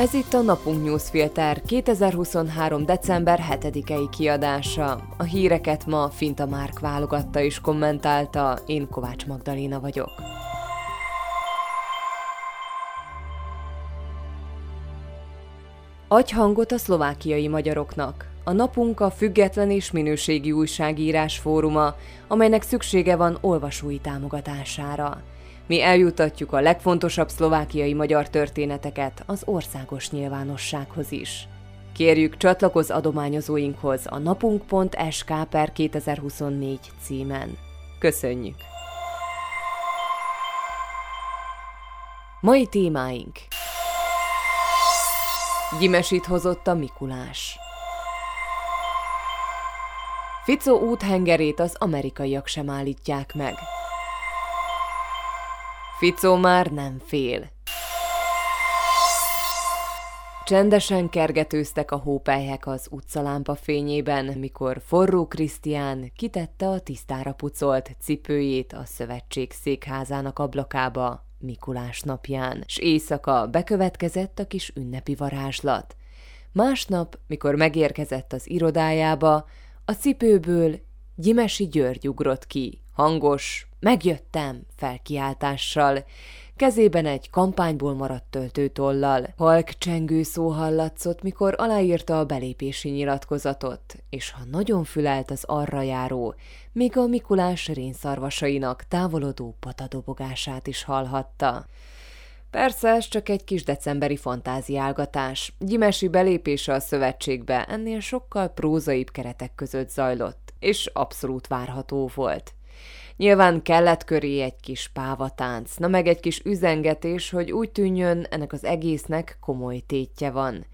Ez itt a Napunk Newsfilter 2023. december 7-i kiadása. A híreket ma Finta Márk válogatta és kommentálta, én Kovács Magdaléna vagyok. Adj hangot a szlovákiai magyaroknak. A napunk a független és minőségi újságírás fóruma, amelynek szüksége van olvasói támogatására. Mi eljutatjuk a legfontosabb szlovákiai magyar történeteket az országos nyilvánossághoz is. Kérjük csatlakoz adományozóinkhoz a napunk.sk per 2024 címen. Köszönjük! Mai témáink Gyimesit hozott a Mikulás. Ficó úthengerét az amerikaiak sem állítják meg. Ficó már nem fél. Csendesen kergetőztek a hópelyhek az utcalámpa fényében, mikor forró Krisztián kitette a tisztára pucolt cipőjét a szövetség székházának ablakába Mikulás napján, s éjszaka bekövetkezett a kis ünnepi varázslat. Másnap, mikor megérkezett az irodájába, a cipőből Gyimesi György ugrott ki, hangos, megjöttem felkiáltással, kezében egy kampányból maradt töltőtollal. Halk csengő szó hallatszott, mikor aláírta a belépési nyilatkozatot, és ha nagyon fülelt az arra járó, még a Mikulás rénszarvasainak távolodó patadobogását is hallhatta. Persze, ez csak egy kis decemberi fantáziálgatás. Gyimesi belépése a szövetségbe ennél sokkal prózaibb keretek között zajlott, és abszolút várható volt. Nyilván kellett köré egy kis pávatánc, na meg egy kis üzengetés, hogy úgy tűnjön, ennek az egésznek komoly tétje van.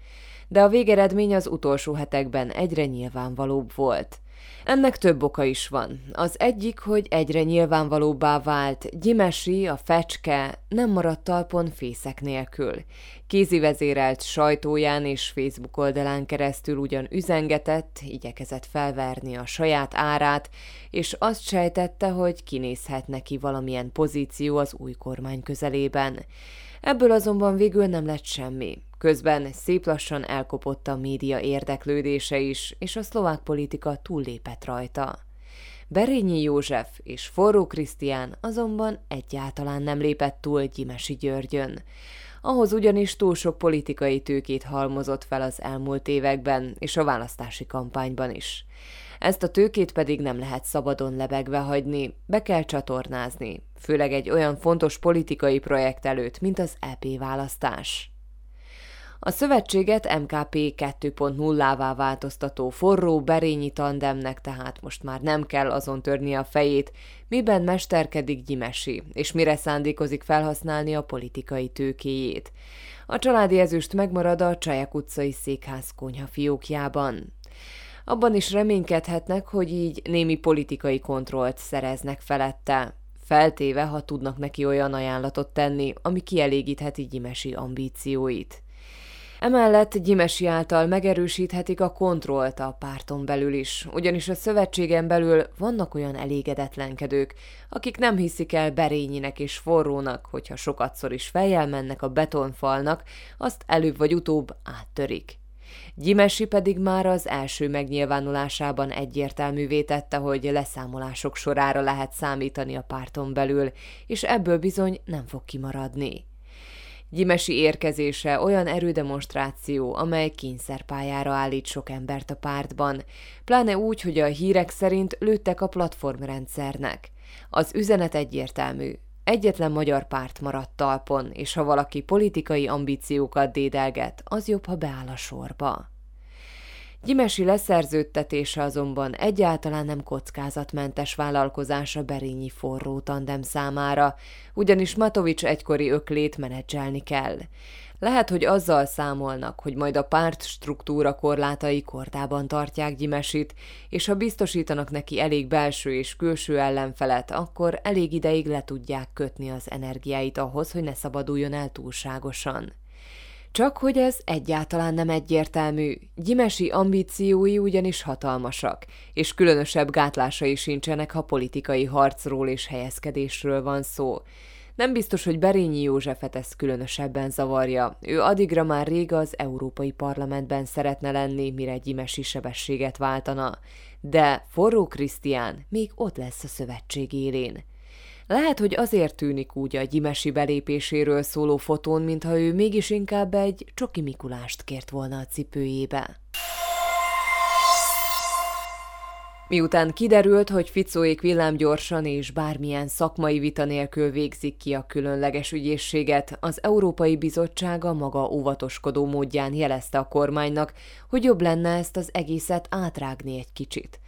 De a végeredmény az utolsó hetekben egyre nyilvánvalóbb volt – ennek több oka is van. Az egyik, hogy egyre nyilvánvalóbbá vált, Gyimesi, a fecske nem maradt talpon fészek nélkül. Kézi vezérelt sajtóján és Facebook oldalán keresztül ugyan üzengetett, igyekezett felverni a saját árát, és azt sejtette, hogy kinézhet neki valamilyen pozíció az új kormány közelében. Ebből azonban végül nem lett semmi. Közben szép lassan elkopott a média érdeklődése is, és a szlovák politika túllépett rajta. Berényi József és Forró Krisztián azonban egyáltalán nem lépett túl Gyimesi Györgyön. Ahhoz ugyanis túl sok politikai tőkét halmozott fel az elmúlt években, és a választási kampányban is. Ezt a tőkét pedig nem lehet szabadon lebegve hagyni, be kell csatornázni, főleg egy olyan fontos politikai projekt előtt, mint az EP választás. A szövetséget MKP 2.0-vá változtató forró berényi tandemnek tehát most már nem kell azon törni a fejét, miben mesterkedik Gyimesi, és mire szándékozik felhasználni a politikai tőkéjét. A családi ezüst megmarad a Csaják utcai székház konyha fiókjában. Abban is reménykedhetnek, hogy így némi politikai kontrollt szereznek felette, feltéve, ha tudnak neki olyan ajánlatot tenni, ami kielégítheti Gyimesi ambícióit. Emellett Gyimesi által megerősíthetik a kontrollt a párton belül is, ugyanis a szövetségen belül vannak olyan elégedetlenkedők, akik nem hiszik el Berényinek és Forrónak, hogyha sokatszor is fejjel mennek a betonfalnak, azt előbb vagy utóbb áttörik. Gyimesi pedig már az első megnyilvánulásában egyértelművé tette, hogy leszámolások sorára lehet számítani a párton belül, és ebből bizony nem fog kimaradni. Gyimesi érkezése olyan erődemonstráció, amely kényszerpályára állít sok embert a pártban, pláne úgy, hogy a hírek szerint lőttek a platformrendszernek. Az üzenet egyértelmű, Egyetlen magyar párt maradt talpon, és ha valaki politikai ambíciókat dédelget, az jobb, ha beáll a sorba. Gyimesi leszerződtetése azonban egyáltalán nem kockázatmentes vállalkozás a Berényi forró tandem számára, ugyanis Matovics egykori öklét menedzselni kell. Lehet, hogy azzal számolnak, hogy majd a párt struktúra korlátai kordában tartják Gyimesit, és ha biztosítanak neki elég belső és külső ellenfelet, akkor elég ideig le tudják kötni az energiáit ahhoz, hogy ne szabaduljon el túlságosan. Csak hogy ez egyáltalán nem egyértelmű, Gyimesi ambíciói ugyanis hatalmasak, és különösebb gátlásai sincsenek, ha politikai harcról és helyezkedésről van szó. Nem biztos, hogy Berényi Józsefet ez különösebben zavarja. Ő addigra már rég az Európai Parlamentben szeretne lenni, mire gyimesi sebességet váltana. De Forró Krisztián még ott lesz a szövetség élén. Lehet, hogy azért tűnik úgy a gyimesi belépéséről szóló fotón, mintha ő mégis inkább egy Csoki Mikulást kért volna a cipőjébe. Miután kiderült, hogy Ficóék villámgyorsan és bármilyen szakmai vita nélkül végzik ki a különleges ügyészséget, az Európai Bizottság a maga óvatoskodó módján jelezte a kormánynak, hogy jobb lenne ezt az egészet átrágni egy kicsit.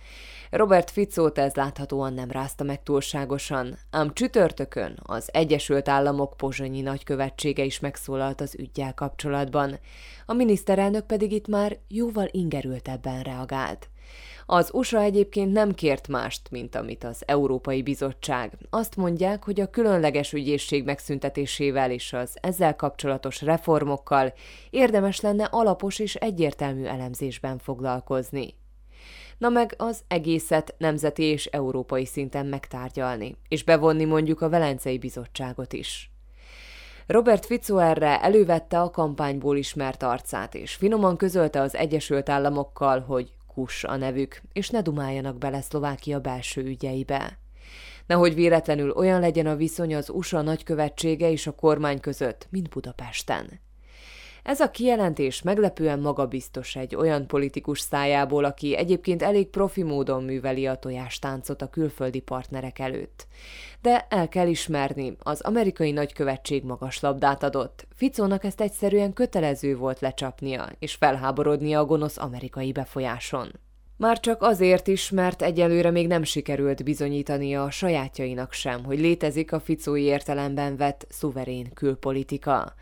Robert Ficót ez láthatóan nem rázta meg túlságosan, ám csütörtökön az Egyesült Államok pozsonyi nagykövetsége is megszólalt az ügyjel kapcsolatban. A miniszterelnök pedig itt már jóval ingerültebben reagált. Az USA egyébként nem kért mást, mint amit az Európai Bizottság. Azt mondják, hogy a különleges ügyészség megszüntetésével és az ezzel kapcsolatos reformokkal érdemes lenne alapos és egyértelmű elemzésben foglalkozni. Na meg az egészet nemzeti és európai szinten megtárgyalni, és bevonni mondjuk a Velencei Bizottságot is. Robert Fico erre elővette a kampányból ismert arcát, és finoman közölte az Egyesült Államokkal, hogy Kus a nevük, és ne dumáljanak bele Szlovákia belső ügyeibe. Nehogy véletlenül olyan legyen a viszony az USA nagykövetsége és a kormány között, mint Budapesten. Ez a kijelentés meglepően magabiztos egy olyan politikus szájából, aki egyébként elég profi módon műveli a tojástáncot a külföldi partnerek előtt. De el kell ismerni, az amerikai nagykövetség magas labdát adott. Ficónak ezt egyszerűen kötelező volt lecsapnia, és felháborodnia a gonosz amerikai befolyáson. Már csak azért is, mert egyelőre még nem sikerült bizonyítania a sajátjainak sem, hogy létezik a ficói értelemben vett szuverén külpolitika.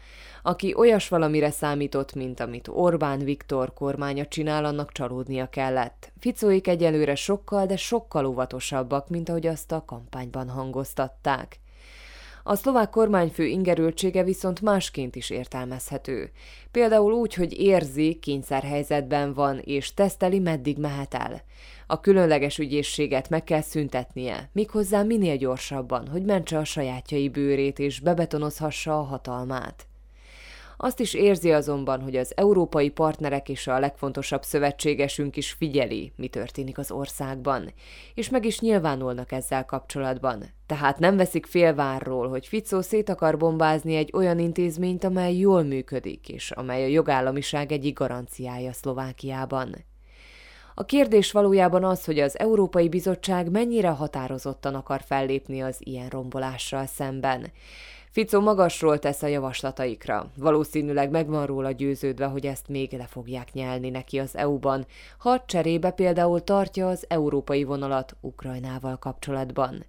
Aki olyas valamire számított, mint amit Orbán Viktor kormánya csinál, annak csalódnia kellett. Ficóik egyelőre sokkal, de sokkal óvatosabbak, mint ahogy azt a kampányban hangoztatták. A szlovák kormányfő ingerültsége viszont másként is értelmezhető. Például úgy, hogy érzi, kényszerhelyzetben van, és teszteli, meddig mehet el. A különleges ügyészséget meg kell szüntetnie, méghozzá minél gyorsabban, hogy mentse a sajátjai bőrét és bebetonozhassa a hatalmát. Azt is érzi azonban, hogy az európai partnerek és a legfontosabb szövetségesünk is figyeli, mi történik az országban, és meg is nyilvánulnak ezzel kapcsolatban. Tehát nem veszik félvárról, hogy Ficó szét akar bombázni egy olyan intézményt, amely jól működik, és amely a jogállamiság egyik garanciája Szlovákiában. A kérdés valójában az, hogy az Európai Bizottság mennyire határozottan akar fellépni az ilyen rombolással szemben. Fico magasról tesz a javaslataikra. Valószínűleg megvan róla győződve, hogy ezt még le fogják nyelni neki az EU-ban, ha cserébe például tartja az európai vonalat Ukrajnával kapcsolatban.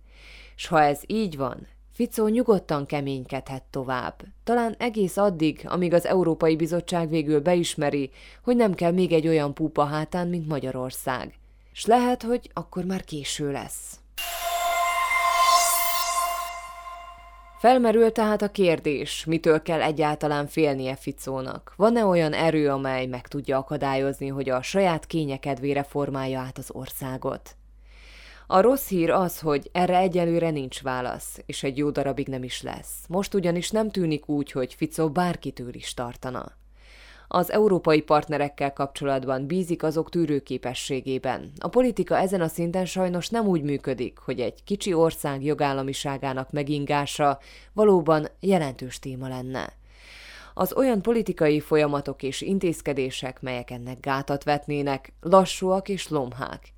S ha ez így van, Fico nyugodtan keménykedhet tovább. Talán egész addig, amíg az Európai Bizottság végül beismeri, hogy nem kell még egy olyan púpa hátán, mint Magyarország. S lehet, hogy akkor már késő lesz. Felmerül tehát a kérdés, mitől kell egyáltalán félnie Ficónak. Van-e olyan erő, amely meg tudja akadályozni, hogy a saját kényekedvére formálja át az országot? A rossz hír az, hogy erre egyelőre nincs válasz, és egy jó darabig nem is lesz. Most ugyanis nem tűnik úgy, hogy Ficó bárkitől is tartana az európai partnerekkel kapcsolatban bízik azok tűrőképességében. A politika ezen a szinten sajnos nem úgy működik, hogy egy kicsi ország jogállamiságának megingása valóban jelentős téma lenne. Az olyan politikai folyamatok és intézkedések, melyek ennek gátat vetnének, lassúak és lomhák.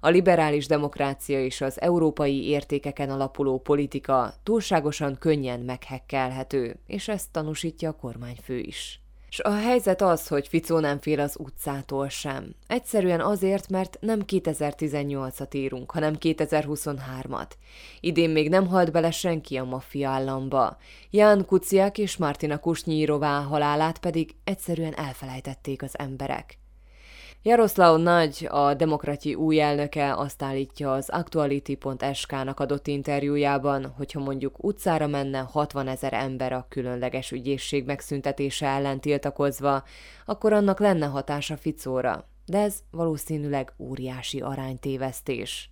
A liberális demokrácia és az európai értékeken alapuló politika túlságosan könnyen meghekkelhető, és ezt tanúsítja a kormányfő is. És a helyzet az, hogy Ficó nem fél az utcától sem. Egyszerűen azért, mert nem 2018-at írunk, hanem 2023-at. Idén még nem halt bele senki a maffia államba. Ján Kuciak és Martina Kusnyírová halálát pedig egyszerűen elfelejtették az emberek. Jaroszláv Nagy, a Demokrati új elnöke azt állítja az Actuality.sk-nak adott interjújában, hogyha mondjuk utcára menne 60 ezer ember a különleges ügyészség megszüntetése ellen tiltakozva, akkor annak lenne hatása Ficóra. De ez valószínűleg óriási aránytévesztés.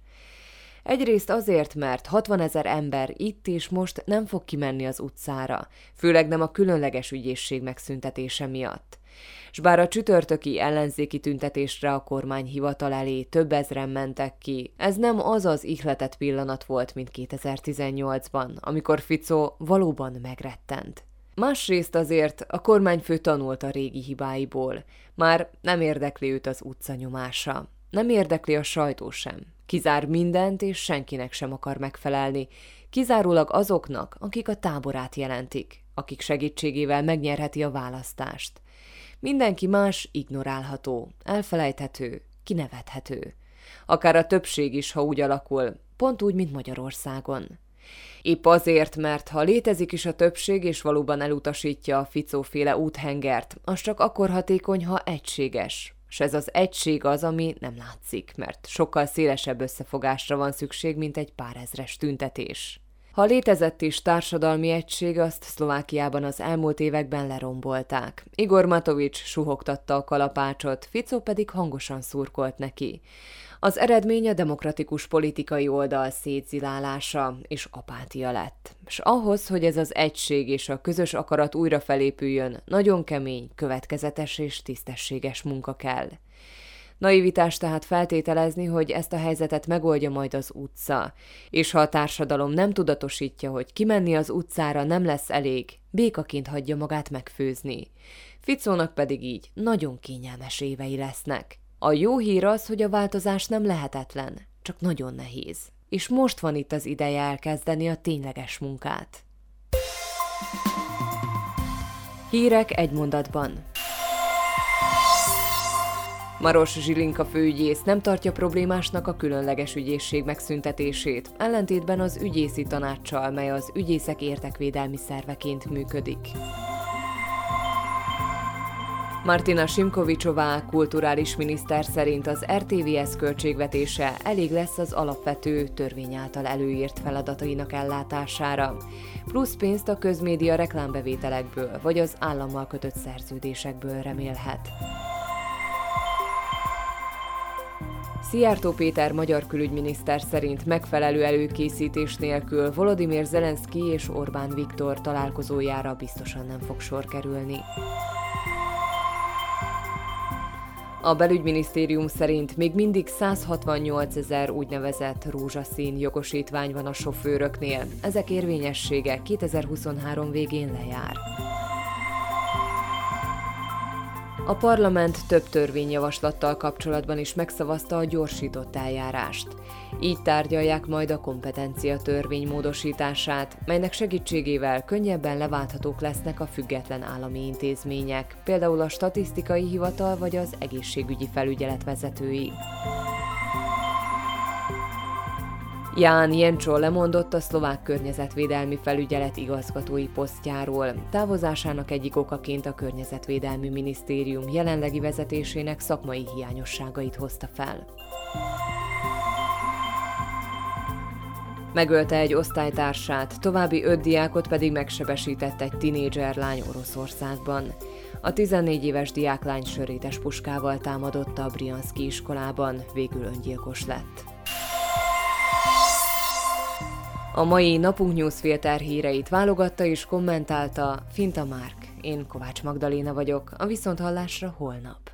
Egyrészt azért, mert 60 ezer ember itt és most nem fog kimenni az utcára, főleg nem a különleges ügyészség megszüntetése miatt. S bár a csütörtöki ellenzéki tüntetésre a kormány hivatal elé több ezren mentek ki, ez nem az az ihletett pillanat volt, mint 2018-ban, amikor Fico valóban megrettent. Másrészt azért a kormányfő tanult a régi hibáiból. Már nem érdekli őt az utca nyomása. Nem érdekli a sajtó sem. Kizár mindent, és senkinek sem akar megfelelni. Kizárólag azoknak, akik a táborát jelentik, akik segítségével megnyerheti a választást. Mindenki más ignorálható, elfelejthető, kinevethető. Akár a többség is, ha úgy alakul, pont úgy, mint Magyarországon. Épp azért, mert ha létezik is a többség, és valóban elutasítja a ficóféle úthengert, az csak akkor hatékony, ha egységes. És ez az egység az, ami nem látszik, mert sokkal szélesebb összefogásra van szükség, mint egy pár ezres tüntetés. Ha létezett is társadalmi egység, azt Szlovákiában az elmúlt években lerombolták. Igor Matovics suhogtatta a kalapácsot, Fico pedig hangosan szurkolt neki. Az eredmény a demokratikus politikai oldal szétzilálása és apátia lett. És ahhoz, hogy ez az egység és a közös akarat újra felépüljön, nagyon kemény, következetes és tisztességes munka kell. Naivitás tehát feltételezni, hogy ezt a helyzetet megoldja majd az utca, és ha a társadalom nem tudatosítja, hogy kimenni az utcára nem lesz elég, békaként hagyja magát megfőzni. Ficónak pedig így nagyon kényelmes évei lesznek. A jó hír az, hogy a változás nem lehetetlen, csak nagyon nehéz. És most van itt az ideje elkezdeni a tényleges munkát. Hírek egy mondatban. Maros Zsilinka főügyész nem tartja problémásnak a különleges ügyészség megszüntetését, ellentétben az ügyészi tanácssal, mely az ügyészek értekvédelmi szerveként működik. Martina Simkovicsová, kulturális miniszter szerint az RTVS költségvetése elég lesz az alapvető törvény által előírt feladatainak ellátására, plusz pénzt a közmédia reklámbevételekből vagy az állammal kötött szerződésekből remélhet. Szijjártó Péter magyar külügyminiszter szerint megfelelő előkészítés nélkül Volodymyr Zelenszky és Orbán Viktor találkozójára biztosan nem fog sor kerülni. A belügyminisztérium szerint még mindig 168 ezer úgynevezett rózsaszín jogosítvány van a sofőröknél. Ezek érvényessége 2023 végén lejár. A parlament több törvényjavaslattal kapcsolatban is megszavazta a gyorsított eljárást. Így tárgyalják majd a kompetencia törvény módosítását, melynek segítségével könnyebben leválthatók lesznek a független állami intézmények, például a statisztikai hivatal vagy az egészségügyi felügyelet vezetői. Ján Jencsó lemondott a szlovák környezetvédelmi felügyelet igazgatói posztjáról. Távozásának egyik okaként a Környezetvédelmi Minisztérium jelenlegi vezetésének szakmai hiányosságait hozta fel. Megölte egy osztálytársát, további öt diákot pedig megsebesített egy tinédzser lány Oroszországban. A 14 éves diáklány sörétes puskával támadott a Brianski iskolában, végül öngyilkos lett. A mai Napunk Newsfilter híreit válogatta és kommentálta Finta Márk. Én Kovács Magdaléna vagyok, a Viszonthallásra holnap.